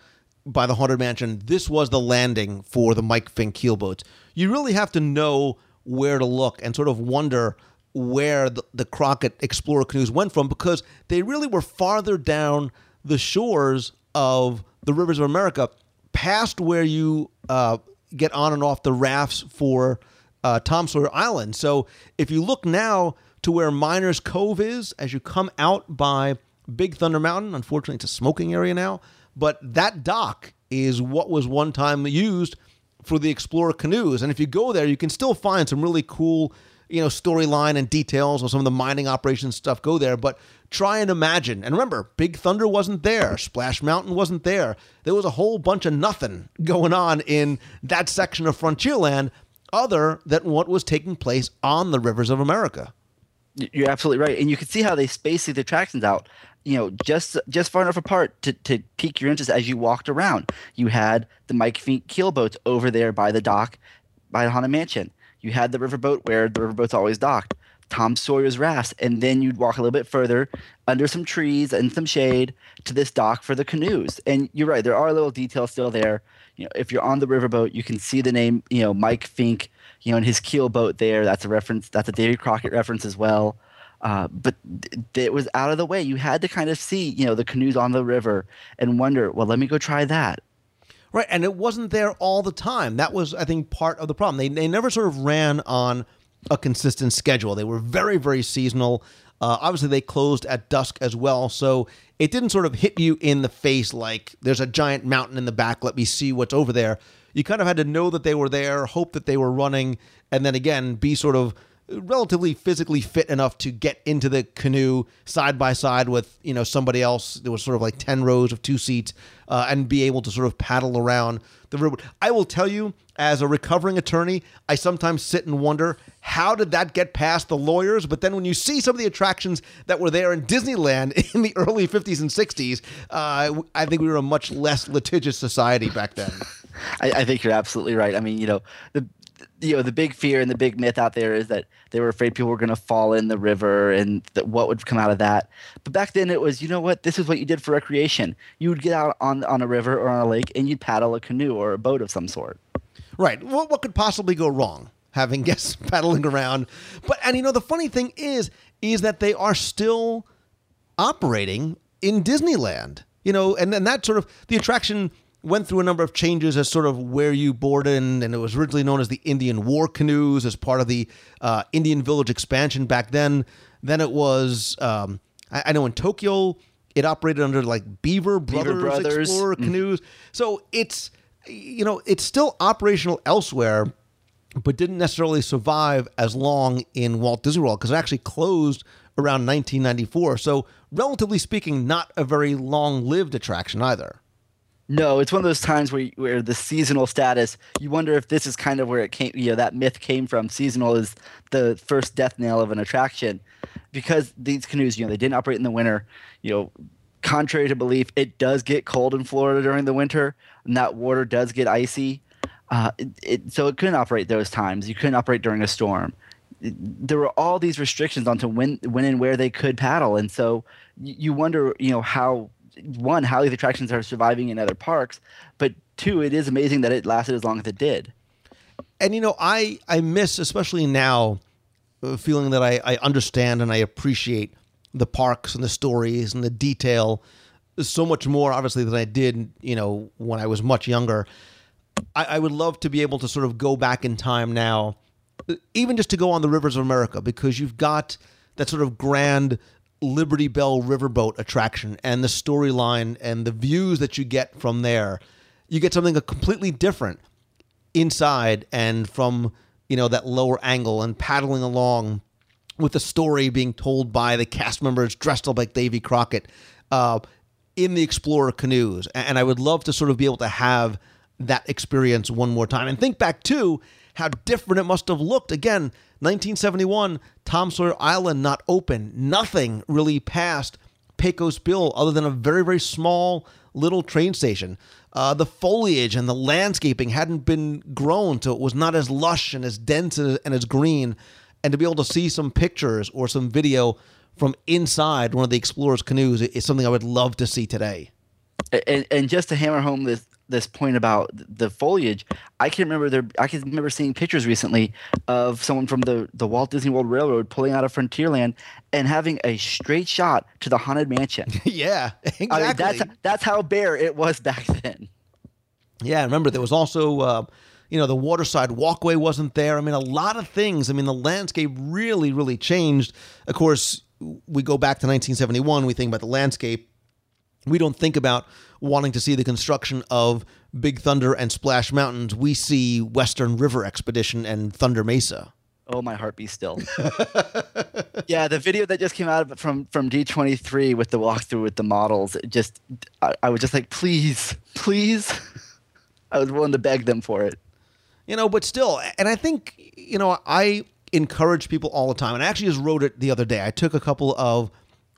by the Haunted Mansion, this was the landing for the Mike Fink keelboats. You really have to know where to look and sort of wonder where the, the Crockett Explorer canoes went from because they really were farther down the shores of the rivers of America, past where you uh, get on and off the rafts for uh, Tom Sawyer Island. So if you look now to where Miners Cove is, as you come out by Big Thunder Mountain, unfortunately it's a smoking area now, but that dock is what was one time used for the Explorer canoes. And if you go there, you can still find some really cool, you know, storyline and details of some of the mining operations stuff go there. But try and imagine. And remember, Big Thunder wasn't there. Splash Mountain wasn't there. There was a whole bunch of nothing going on in that section of Frontierland other than what was taking place on the rivers of America. You're absolutely right, and you can see how they spaced the attractions out. You know, just just far enough apart to, to pique your interest as you walked around. You had the Mike Fink keelboats over there by the dock, by the Haunted Mansion. You had the riverboat where the riverboat's always docked. Tom Sawyer's rafts, and then you'd walk a little bit further under some trees and some shade to this dock for the canoes. And you're right, there are little details still there. You know, if you're on the riverboat, you can see the name, you know, Mike Fink, you know, in his keel boat there. That's a reference. That's a Davy Crockett reference as well. Uh, but it was out of the way. You had to kind of see, you know, the canoes on the river and wonder, well, let me go try that. Right, and it wasn't there all the time. That was, I think, part of the problem. They they never sort of ran on a consistent schedule. They were very very seasonal. Uh, obviously, they closed at dusk as well, so it didn't sort of hit you in the face like there's a giant mountain in the back. Let me see what's over there. You kind of had to know that they were there, hope that they were running, and then again be sort of relatively physically fit enough to get into the canoe side by side with you know somebody else. There was sort of like ten rows of two seats, uh, and be able to sort of paddle around the river. I will tell you, as a recovering attorney, I sometimes sit and wonder how did that get past the lawyers. But then when you see some of the attractions that were there in Disneyland in the early '50s and '60s, uh, I think we were a much less litigious society back then. I, I think you're absolutely right. I mean, you know, the you know the big fear and the big myth out there is that they were afraid people were going to fall in the river and that what would come out of that. But back then it was, you know what, this is what you did for recreation. You would get out on on a river or on a lake and you'd paddle a canoe or a boat of some sort. Right. What, what could possibly go wrong? Having guests paddling around. But, and you know, the funny thing is, is that they are still operating in Disneyland. You know, and, and that sort of, the attraction went through a number of changes as sort of where you board in, and it was originally known as the Indian War Canoes as part of the uh, Indian Village expansion back then. Then it was, um, I, I know in Tokyo, it operated under like Beaver Brothers, Brothers. Explorer canoes. So it's, you know, it's still operational elsewhere, but didn't necessarily survive as long in Walt Disney World because it actually closed around 1994. So, relatively speaking, not a very long lived attraction either. No, it's one of those times where where the seasonal status. You wonder if this is kind of where it came. You know, that myth came from. Seasonal is the first death nail of an attraction, because these canoes, you know, they didn't operate in the winter. You know, contrary to belief, it does get cold in Florida during the winter, and that water does get icy. Uh, it, it, so it couldn't operate those times. You couldn't operate during a storm. It- there were all these restrictions onto when, when and where they could paddle, and so you wonder, you know, how one how these attractions are surviving in other parks, but two, it is amazing that it lasted as long as it did. and you know i i miss especially now uh, feeling that I, I understand and i appreciate the parks and the stories and the detail so much more obviously than i did you know when i was much younger I, I would love to be able to sort of go back in time now uh, even just to go on the rivers of america because you've got that sort of grand liberty bell riverboat attraction and the storyline and the views that you get from there you get something completely different inside and from you know that lower angle and paddling along with the story being told by the cast members dressed up like Davy Crockett uh, in the Explorer canoes. And I would love to sort of be able to have that experience one more time and think back to how different it must have looked. Again, 1971, Tom Sawyer Island not open, nothing really past Pecos Bill other than a very, very small little train station. Uh, the foliage and the landscaping hadn't been grown, so it was not as lush and as dense and and as green. And to be able to see some pictures or some video from inside one of the explorers' canoes is something I would love to see today. and, and just to hammer home this this point about the foliage, I can remember there. I can remember seeing pictures recently of someone from the the Walt Disney World Railroad pulling out of Frontierland and having a straight shot to the haunted mansion. yeah, exactly. I mean, that's that's how bare it was back then. Yeah, I remember there was also uh, you know the waterside walkway wasn't there. I mean, a lot of things. I mean, the landscape really, really changed. Of course, we go back to 1971. We think about the landscape. We don't think about wanting to see the construction of Big Thunder and Splash Mountains. We see Western River Expedition and Thunder Mesa. Oh, my heart be still. yeah, the video that just came out of- from from D23 with the walkthrough with the models, it just I, I was just like, please, please. I was willing to beg them for it. you know but still and i think you know i encourage people all the time and i actually just wrote it the other day i took a couple of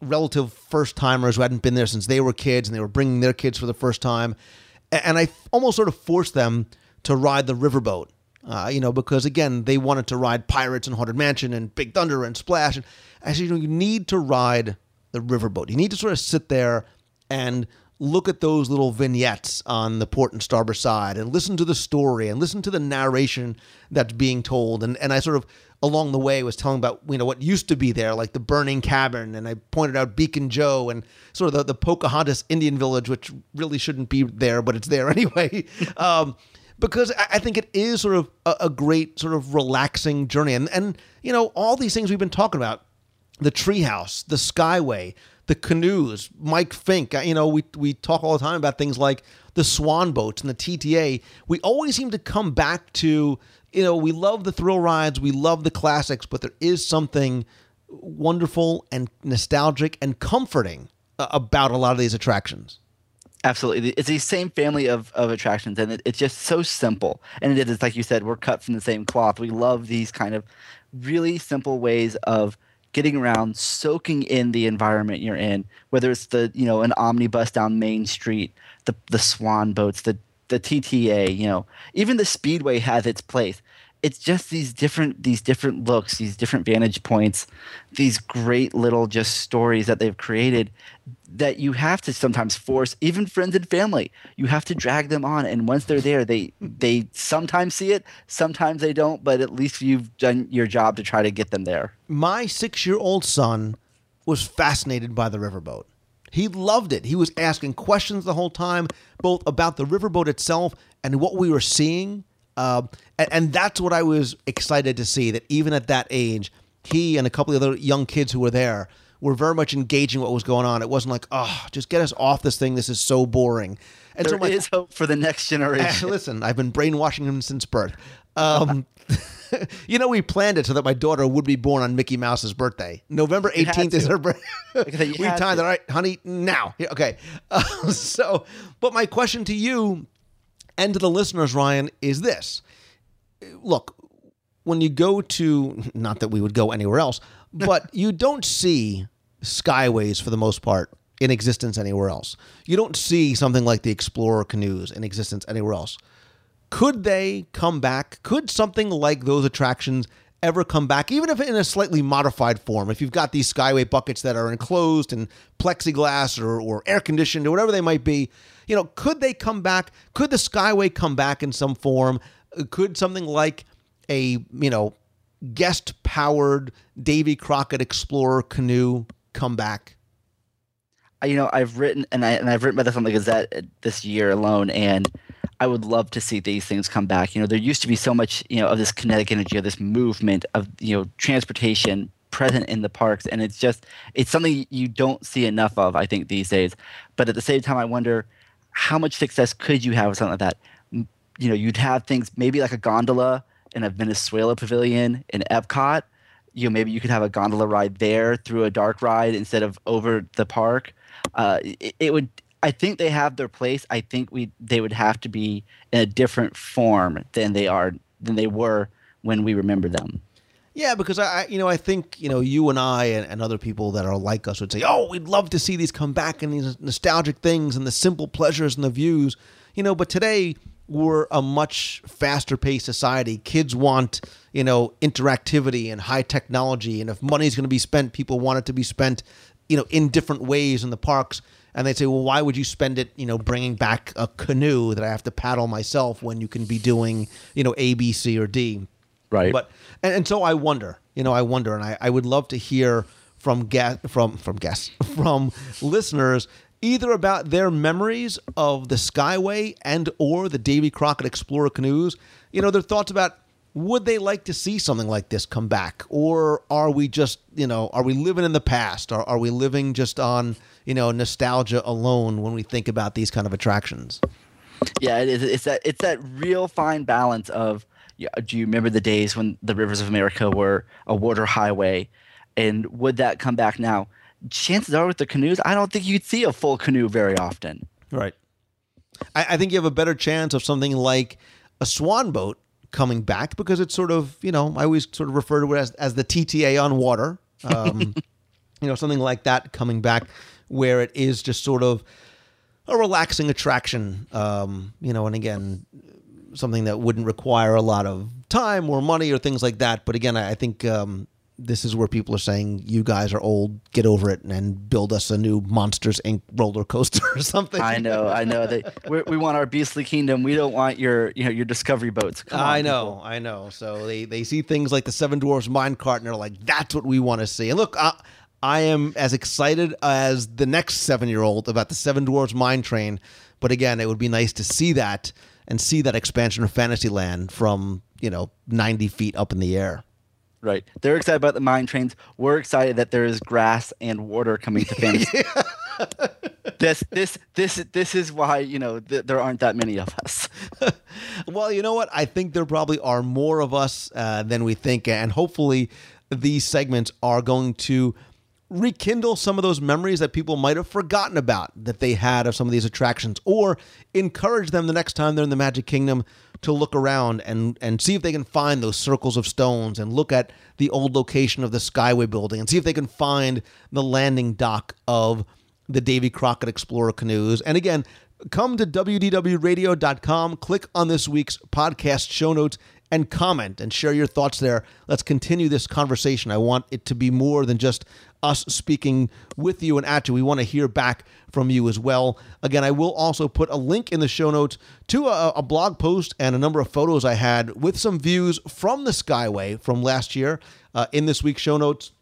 relative first timers who hadn't been there since they were kids and they were bringing their kids for the first time and i almost sort of forced them to ride the riverboat Uh, you know, because again, they wanted to ride Pirates and Haunted Mansion and Big Thunder and Splash. And I said, you know, you need to ride the riverboat. You need to sort of sit there and look at those little vignettes on the port and starboard side and listen to the story and listen to the narration that's being told. And and I sort of along the way was telling about you know what used to be there, like the burning cabin, and I pointed out Beacon Joe and sort of the, the Pocahontas Indian village, which really shouldn't be there, but it's there anyway. um, because I think it is sort of a, a great sort of relaxing journey, and and you know all these things we've been talking about the treehouse, the skyway, the canoes, Mike Fink. You know, we we talk all the time about things like the swan boats and the TTA. We always seem to come back to, you know, we love the thrill rides, we love the classics, but there is something wonderful and nostalgic and comforting uh, about a lot of these attractions. Absolutely, it's the same family of, of attractions, and it, it's just so simple. And it is like you said, we're cut from the same cloth. We love these kind of really simple ways of getting around, soaking in the environment you're in. Whether it's the you know an omnibus down Main Street, the the swan boats, the the TTA, you know, even the Speedway has its place. It's just these different these different looks, these different vantage points, these great little just stories that they've created that you have to sometimes force even friends and family you have to drag them on and once they're there they they sometimes see it sometimes they don't but at least you've done your job to try to get them there my six year old son was fascinated by the riverboat. He loved it. He was asking questions the whole time, both about the riverboat itself and what we were seeing. Uh, and, and that's what I was excited to see that even at that age, he and a couple of other young kids who were there were very much engaging what was going on. It wasn't like, oh, just get us off this thing. This is so boring. And There so is my, hope for the next generation Listen, I've been brainwashing him since birth. Um, you know, we planned it so that my daughter would be born on Mickey Mouse's birthday. November 18th is her birthday. Like I said, you we timed it, all right, honey, now. Okay. Uh, so, but my question to you and to the listeners, Ryan, is this. Look, when you go to, not that we would go anywhere else, but you don't see skyways for the most part in existence anywhere else. You don't see something like the Explorer canoes in existence anywhere else. Could they come back? Could something like those attractions ever come back, even if in a slightly modified form? If you've got these Skyway buckets that are enclosed and plexiglass or, or air conditioned or whatever they might be, you know, could they come back? Could the Skyway come back in some form? Uh, Could something like a, you know, guest powered Davy Crockett Explorer canoe come back? You know i've written and, I, and i've written about this on the gazette this year alone and i would love to see these things come back you know there used to be so much you know of this kinetic energy of this movement of you know transportation present in the parks and it's just it's something you don't see enough of i think these days but at the same time i wonder how much success could you have with something like that? You know you'd have things maybe like a gondola in a venezuela pavilion in epcot. You know maybe you could have a gondola ride there through a dark ride instead of over the park. Uh, it, it would i think they have their place. I think we they would have to be in a different form than they are than they were when we remember them Yeah, because I, you know, I think you know, you and I and, and other people that are like us would say, "Oh, we'd love to see these come back and these nostalgic things and the simple pleasures and the views." You know, but today we're a much faster paced society. Kids want you know interactivity and high technology, and if money's going to be spent, people want it to be spent, you know, in different ways in the parks. And they say, well, why would you spend it, you know, bringing back a canoe that I have to paddle myself when you can be doing, you know, A, B, C, or D? Right. But and, and so I wonder, you know, I wonder, and I, I would love to hear from guest from from guests from listeners either about their memories of the Skyway and or the Davy Crockett Explorer canoes. You know, their thoughts about would they like to see something like this come back, or are we just you know are we living in the past, or are we living just on you know nostalgia alone when we think about these kind of attractions? Yeah, it is. It's that it's that real fine balance of. Yeah, do you remember the days when the rivers of America were a water highway, and would that come back now? Chances are, with the canoes, I don't think you'd see a full canoe very often. Right. I, I think you have a better chance of something like a swan boat coming back because it's sort of, you know, I always sort of refer to it as, as the TTA on water. Um, you know, something like that coming back where it is just sort of a relaxing attraction. Um, you know, and again, something that wouldn't require a lot of time or money or things like that. But again, I I think um, this is where people are saying, "You guys are old. Get over it and build us a new Monsters Inc. roller coaster or something." I know, I know. They, we we want our Beastly Kingdom. We don't want your, you know, your Discovery boats. Come on, I know, people. I know. So they they see things like the Seven Dwarfs mine cart and they're like, "That's what we want to see." And look, I, I am as excited as the next seven year old about the Seven Dwarfs mine train. But again, it would be nice to see that and see that expansion of Fantasyland from you know ninety feet up in the air. Right. They're excited about the mine trains. We're excited that there is grass and water coming to fantasy. this, this, this, this is why you know th- there aren't that many of us. Well, you know what? I think there probably are more of us uh, than we think, and hopefully, these segments are going to rekindle some of those memories that people might have forgotten about that they had of some of these attractions, or encourage them the next time they're in the Magic Kingdom to look around and and see if they can find those circles of stones and look at the old location of the Skyway building and see if they can find the landing dock of the Davy Crockett Explorer canoes. And again, come to wdwradio.com, click on this week's podcast show notes, and comment and share your thoughts there. Let's continue this conversation. I want it to be more than just us speaking with you and at you. We want to hear back from you as well. Again, I will also put a link in the show notes to a, a blog post and a number of photos I had with some views from the Skyway from last year uh, in this week's show notes.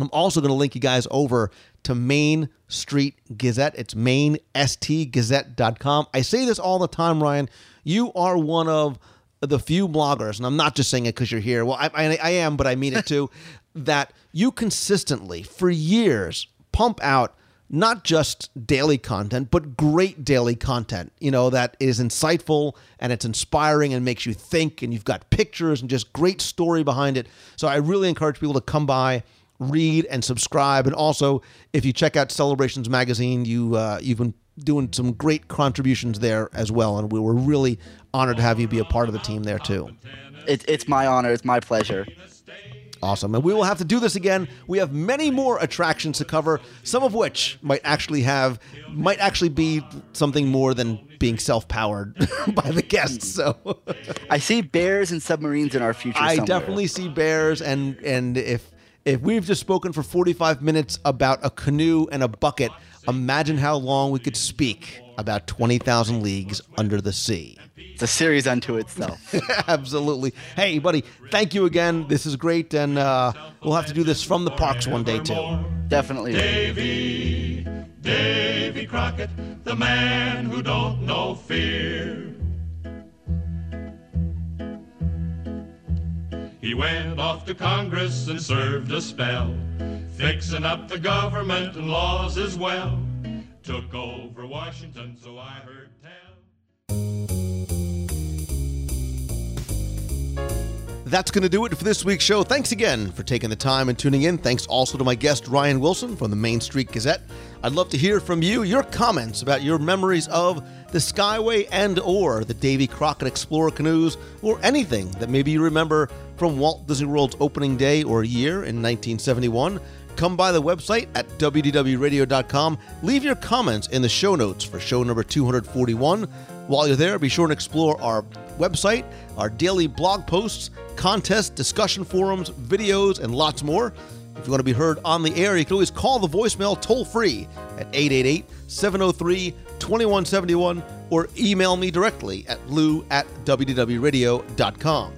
I'm also going to link you guys over to Main Street Gazette. It's mainstgazette.com. I say this all the time, Ryan. You are one of the few bloggers, and I'm not just saying it because you're here. Well, I, I, I am, but I mean it too. that you consistently, for years, pump out not just daily content, but great daily content, you know, that is insightful and it's inspiring and makes you think, and you've got pictures and just great story behind it. So I really encourage people to come by, read, and subscribe. And also, if you check out Celebrations Magazine, you uh, you've been doing some great contributions there as well, and we were really honored to have you be a part of the team there too. It, it's my honor. It's my pleasure. Awesome. And we will have to do this again. We have many more attractions to cover, some of which might actually have might actually be something more than being self-powered by the guests. So I see bears and submarines in our future. I somewhere. definitely see bears and and if if we've just spoken for 45 minutes about a canoe and a bucket, imagine how long we could speak about 20,000 leagues under the sea. It's a series unto itself. Absolutely. Hey, buddy, thank you again. This is great, and uh, we'll have to do this from the parks one day too. Definitely. Davy, Davy Crockett, the man who don't know fear. He went off to Congress and served a spell, fixing up the government and laws as well. Took over Washington, so I heard tell. That's going to do it for this week's show. Thanks again for taking the time and tuning in. Thanks also to my guest, Ryan Wilson from the Main Street Gazette. I'd love to hear from you, your comments about your memories of the Skyway and or the Davy Crockett Explorer canoes, or anything that maybe you remember from Walt Disney World's opening day or year in 1971. Come by the website at wdwradio.com. Leave your comments in the show notes for show number 241. While you're there, be sure to explore our website, our daily blog posts, contests, discussion forums, videos, and lots more. If you want to be heard on the air, you can always call the voicemail toll free at 888 703 2171 or email me directly at lou at wdwradio.com.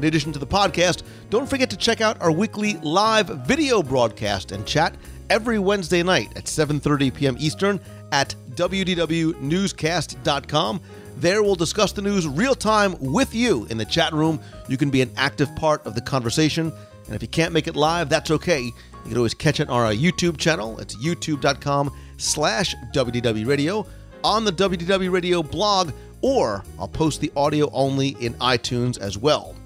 In addition to the podcast, don't forget to check out our weekly live video broadcast and chat every Wednesday night at 7:30 p.m. Eastern at wdwnewscast.com. There we'll discuss the news real time with you in the chat room. You can be an active part of the conversation, and if you can't make it live, that's okay. You can always catch it on our YouTube channel. It's youtube.com slash wdwradio, on the WDW Radio blog, or I'll post the audio only in iTunes as well.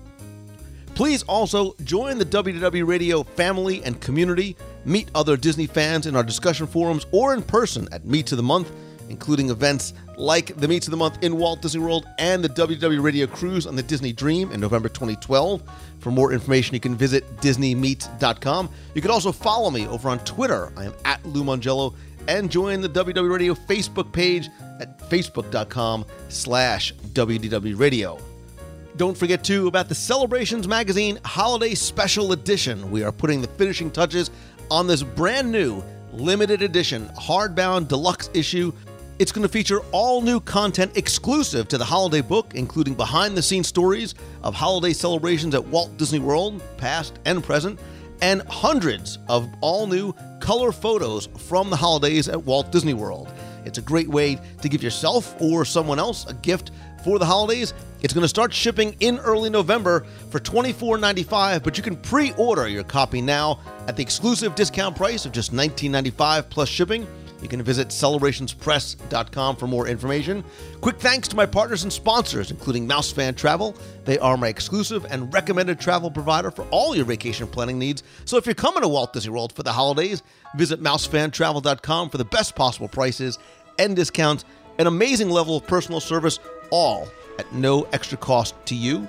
Please also join the WDW Radio family and community. Meet other Disney fans in our discussion forums or in person at Meets of the Month, including events like the Meets of the Month in Walt Disney World and the WDW Radio Cruise on the Disney Dream in November 2012. For more information, you can visit DisneyMeet.com. You can also follow me over on Twitter. I am at Lou Mongello and join the WDW Radio Facebook page at facebook.com slash WDW Radio. Don't forget, too, about the Celebrations Magazine Holiday Special Edition. We are putting the finishing touches on this brand new limited edition hardbound deluxe issue. It's going to feature all new content exclusive to the holiday book, including behind the scenes stories of holiday celebrations at Walt Disney World, past and present, and hundreds of all new color photos from the holidays at Walt Disney World. It's a great way to give yourself or someone else a gift for the holidays. It's going to start shipping in early November for $24.95, but you can pre order your copy now at the exclusive discount price of just $19.95 plus shipping. You can visit celebrationspress.com for more information. Quick thanks to my partners and sponsors, including Mousefan Travel. They are my exclusive and recommended travel provider for all your vacation planning needs. So if you're coming to Walt Disney World for the holidays, visit mousefantravel.com for the best possible prices and discounts, an amazing level of personal service, all at no extra cost to you.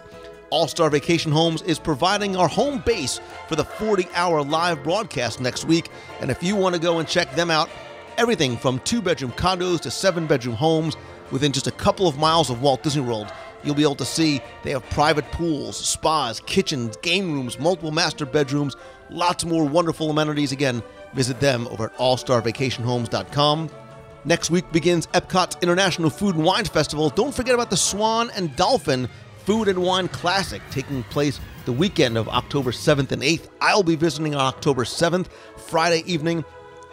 All Star Vacation Homes is providing our home base for the 40 hour live broadcast next week. And if you want to go and check them out, everything from two bedroom condos to seven bedroom homes within just a couple of miles of Walt Disney World. You'll be able to see they have private pools, spas, kitchens, game rooms, multiple master bedrooms, lots more wonderful amenities. Again, visit them over at allstarvacationhomes.com. Next week begins Epcot's International Food and Wine Festival. Don't forget about the Swan and Dolphin Food and Wine Classic taking place the weekend of October 7th and 8th. I'll be visiting on October 7th, Friday evening.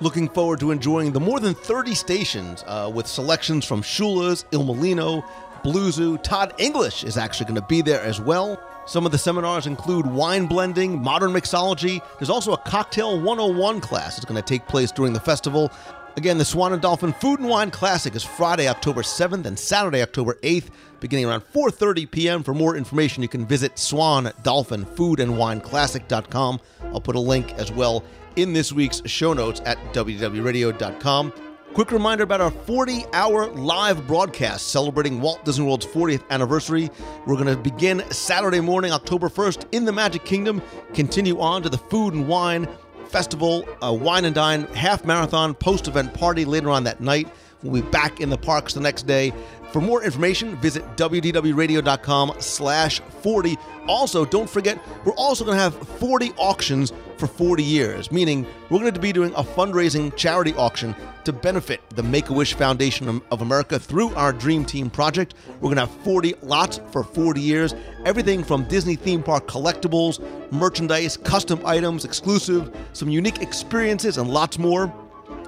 Looking forward to enjoying the more than 30 stations uh, with selections from Shula's, Il Mulino, Blue Zoo. Todd English is actually going to be there as well. Some of the seminars include wine blending, modern mixology. There's also a Cocktail 101 class that's going to take place during the festival. Again, the Swan and Dolphin Food and Wine Classic is Friday, October 7th and Saturday, October 8th, beginning around 4:30 p.m. For more information, you can visit Swan Dolphin Food and Wine Classic.com. I'll put a link as well in this week's show notes at wdwradio.com. Quick reminder about our 40 hour live broadcast celebrating Walt Disney World's 40th anniversary. We're going to begin Saturday morning, October 1st, in the Magic Kingdom, continue on to the Food and Wine Festival, a wine and dine half marathon post event party later on that night. We'll be back in the parks the next day. For more information, visit wdwradio.com slash 40. Also, don't forget, we're also going to have 40 auctions for 40 years, meaning we're going to be doing a fundraising charity auction to benefit the Make-A-Wish Foundation of America through our Dream Team project. We're going to have 40 lots for 40 years, everything from Disney theme park collectibles, merchandise, custom items, exclusive, some unique experiences, and lots more.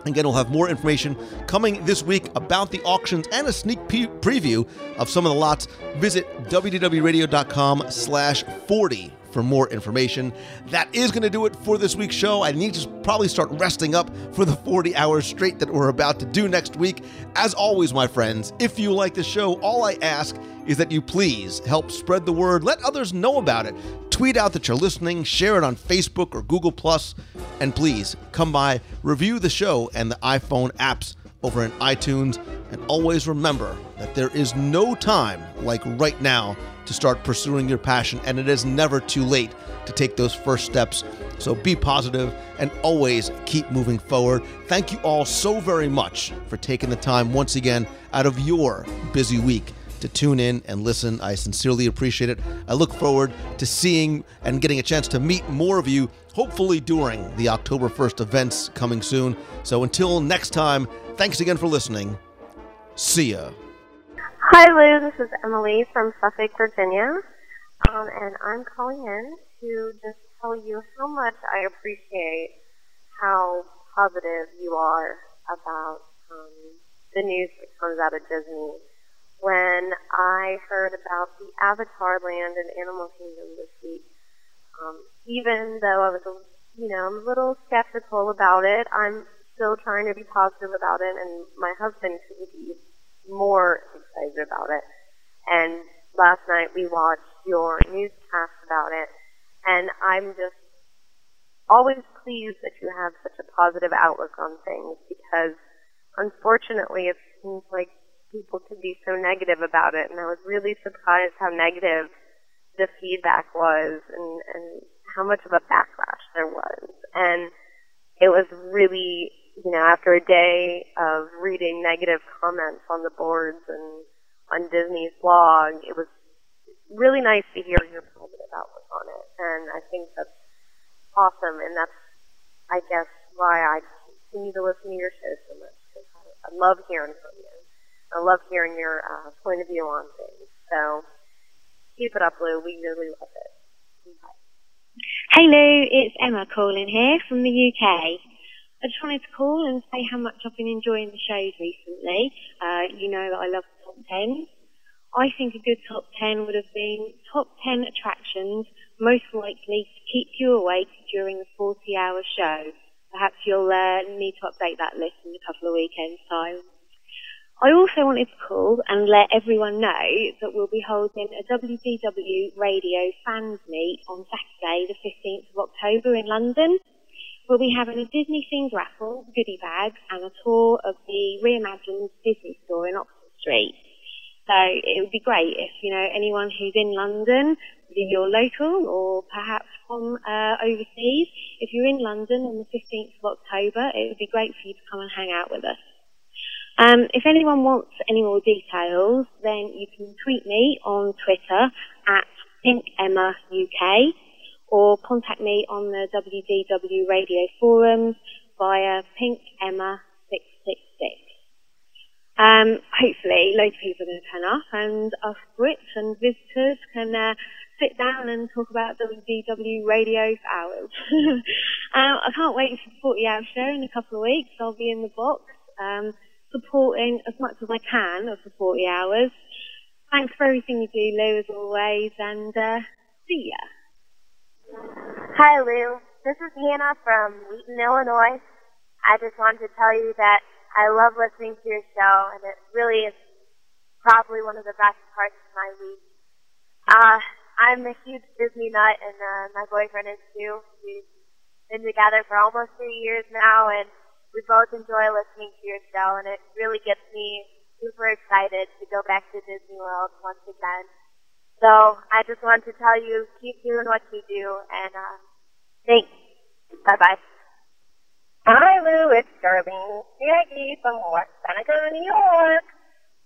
Again, we'll have more information coming this week about the auctions and a sneak pe- preview of some of the lots. Visit wdwradio.com slash 40 for more information. That is going to do it for this week's show. I need to probably start resting up for the 40 hours straight that we're about to do next week. As always, my friends, if you like the show, all I ask is that you please help spread the word. Let others know about it. Tweet out that you're listening, share it on Facebook or Google Plus, and please come by, review the show and the iPhone apps over in iTunes, and always remember that there is no time like right now to start pursuing your passion, and it is never too late to take those first steps. So be positive and always keep moving forward. Thank you all so very much for taking the time once again out of your busy week to tune in and listen. I sincerely appreciate it. I look forward to seeing and getting a chance to meet more of you, hopefully during the October 1st events coming soon. So until next time, thanks again for listening. See ya. Hi, Lou. This is Emily from Suffolk, Virginia. Um, and I'm calling in to just tell you how much I appreciate how positive you are about um, the news that comes out of Disney. When I heard about the Avatar Land and Animal Kingdom this week, um, even though I was, you know, I'm a little skeptical about it, I'm still trying to be positive about it, and my husband couldn't be more excited about it. And last night we watched your newscast about it, and I'm just always pleased that you have such a positive outlook on things because unfortunately it seems like people can be so negative about it and I was really surprised how negative the feedback was and, and how much of a backlash there was. And it was really, you know, after a day of reading negative comments on the boards and on Disney's blog, it was really nice to hear your positive outlook on it, and I think that's awesome, and that's, I guess, why I continue to listen to your show so much, because I, love hearing from you. I love hearing your uh, point of view on things. So keep it up, Lou. We really love it. Bye. Hey Lou, it's Emma calling here from the UK. I just wanted to call and say how much I've been enjoying the shows recently. Uh, you know that I love the top 10. I think a good top 10 would have been top 10 attractions most likely to keep you awake during the 40 hour show. Perhaps you'll uh, need to update that list in a couple of weekends' time. I also wanted to call and let everyone know that we'll be holding a WDW Radio fans meet on Saturday, the 15th of October in London. We'll be having a Disney themed raffle, goodie bags, and a tour of the reimagined Disney store in Oxford Street. So it would be great if, you know, anyone who's in London, whether you're local or perhaps from uh, overseas, if you're in London on the 15th of October, it would be great for you to come and hang out with us. Um, if anyone wants any more details, then you can tweet me on Twitter at PinkEmmaUK or contact me on the WDW radio forums via PinkEmma666. Um, hopefully, loads of people are going to turn up and us Brits and visitors can uh, sit down and talk about WDW radio for hours. um, I can't wait for the 40 hour show in a couple of weeks. I'll be in the box. Um, supporting as much as I can the 40 hours. Thanks for everything you do, Lou, as always, and uh, see ya. Hi, Lou. This is Hannah from Wheaton, Illinois. I just wanted to tell you that I love listening to your show, and it really is probably one of the best parts of my week. Uh, I'm a huge Disney nut, and uh, my boyfriend is too. We've been together for almost three years now, and we both enjoy listening to your show, and it really gets me super excited to go back to Disney World once again. So I just wanted to tell you, keep doing what you do, and uh, thanks. Bye bye. Hi, Lou. It's Darlene Pieggi from West Seneca, New York.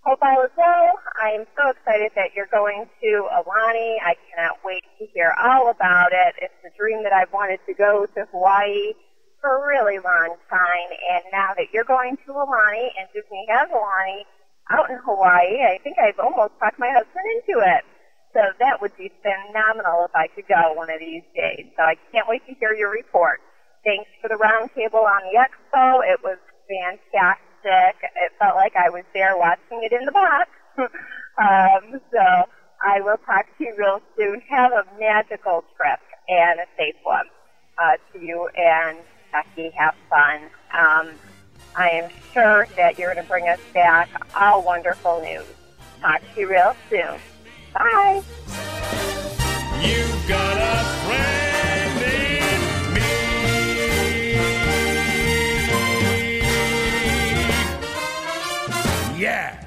Hope all is well. I am so excited that you're going to Aulani. I cannot wait to hear all about it. It's a dream that I've wanted to go to Hawaii for a really long time. And now that you're going to Aulani and Disney has Aulani out in Hawaii, I think I've almost talked my husband into it. So that would be phenomenal if I could go one of these days. So I can't wait to hear your report. Thanks for the roundtable on the expo. It was fantastic. It felt like I was there watching it in the box. um, so I will talk to you real soon. Have a magical trip and a safe one uh, to you and Becky. Have fun. Um, I am sure that you're going to bring us back all wonderful news. Talk to you real soon. Bye. You've got a friend in me. Yeah.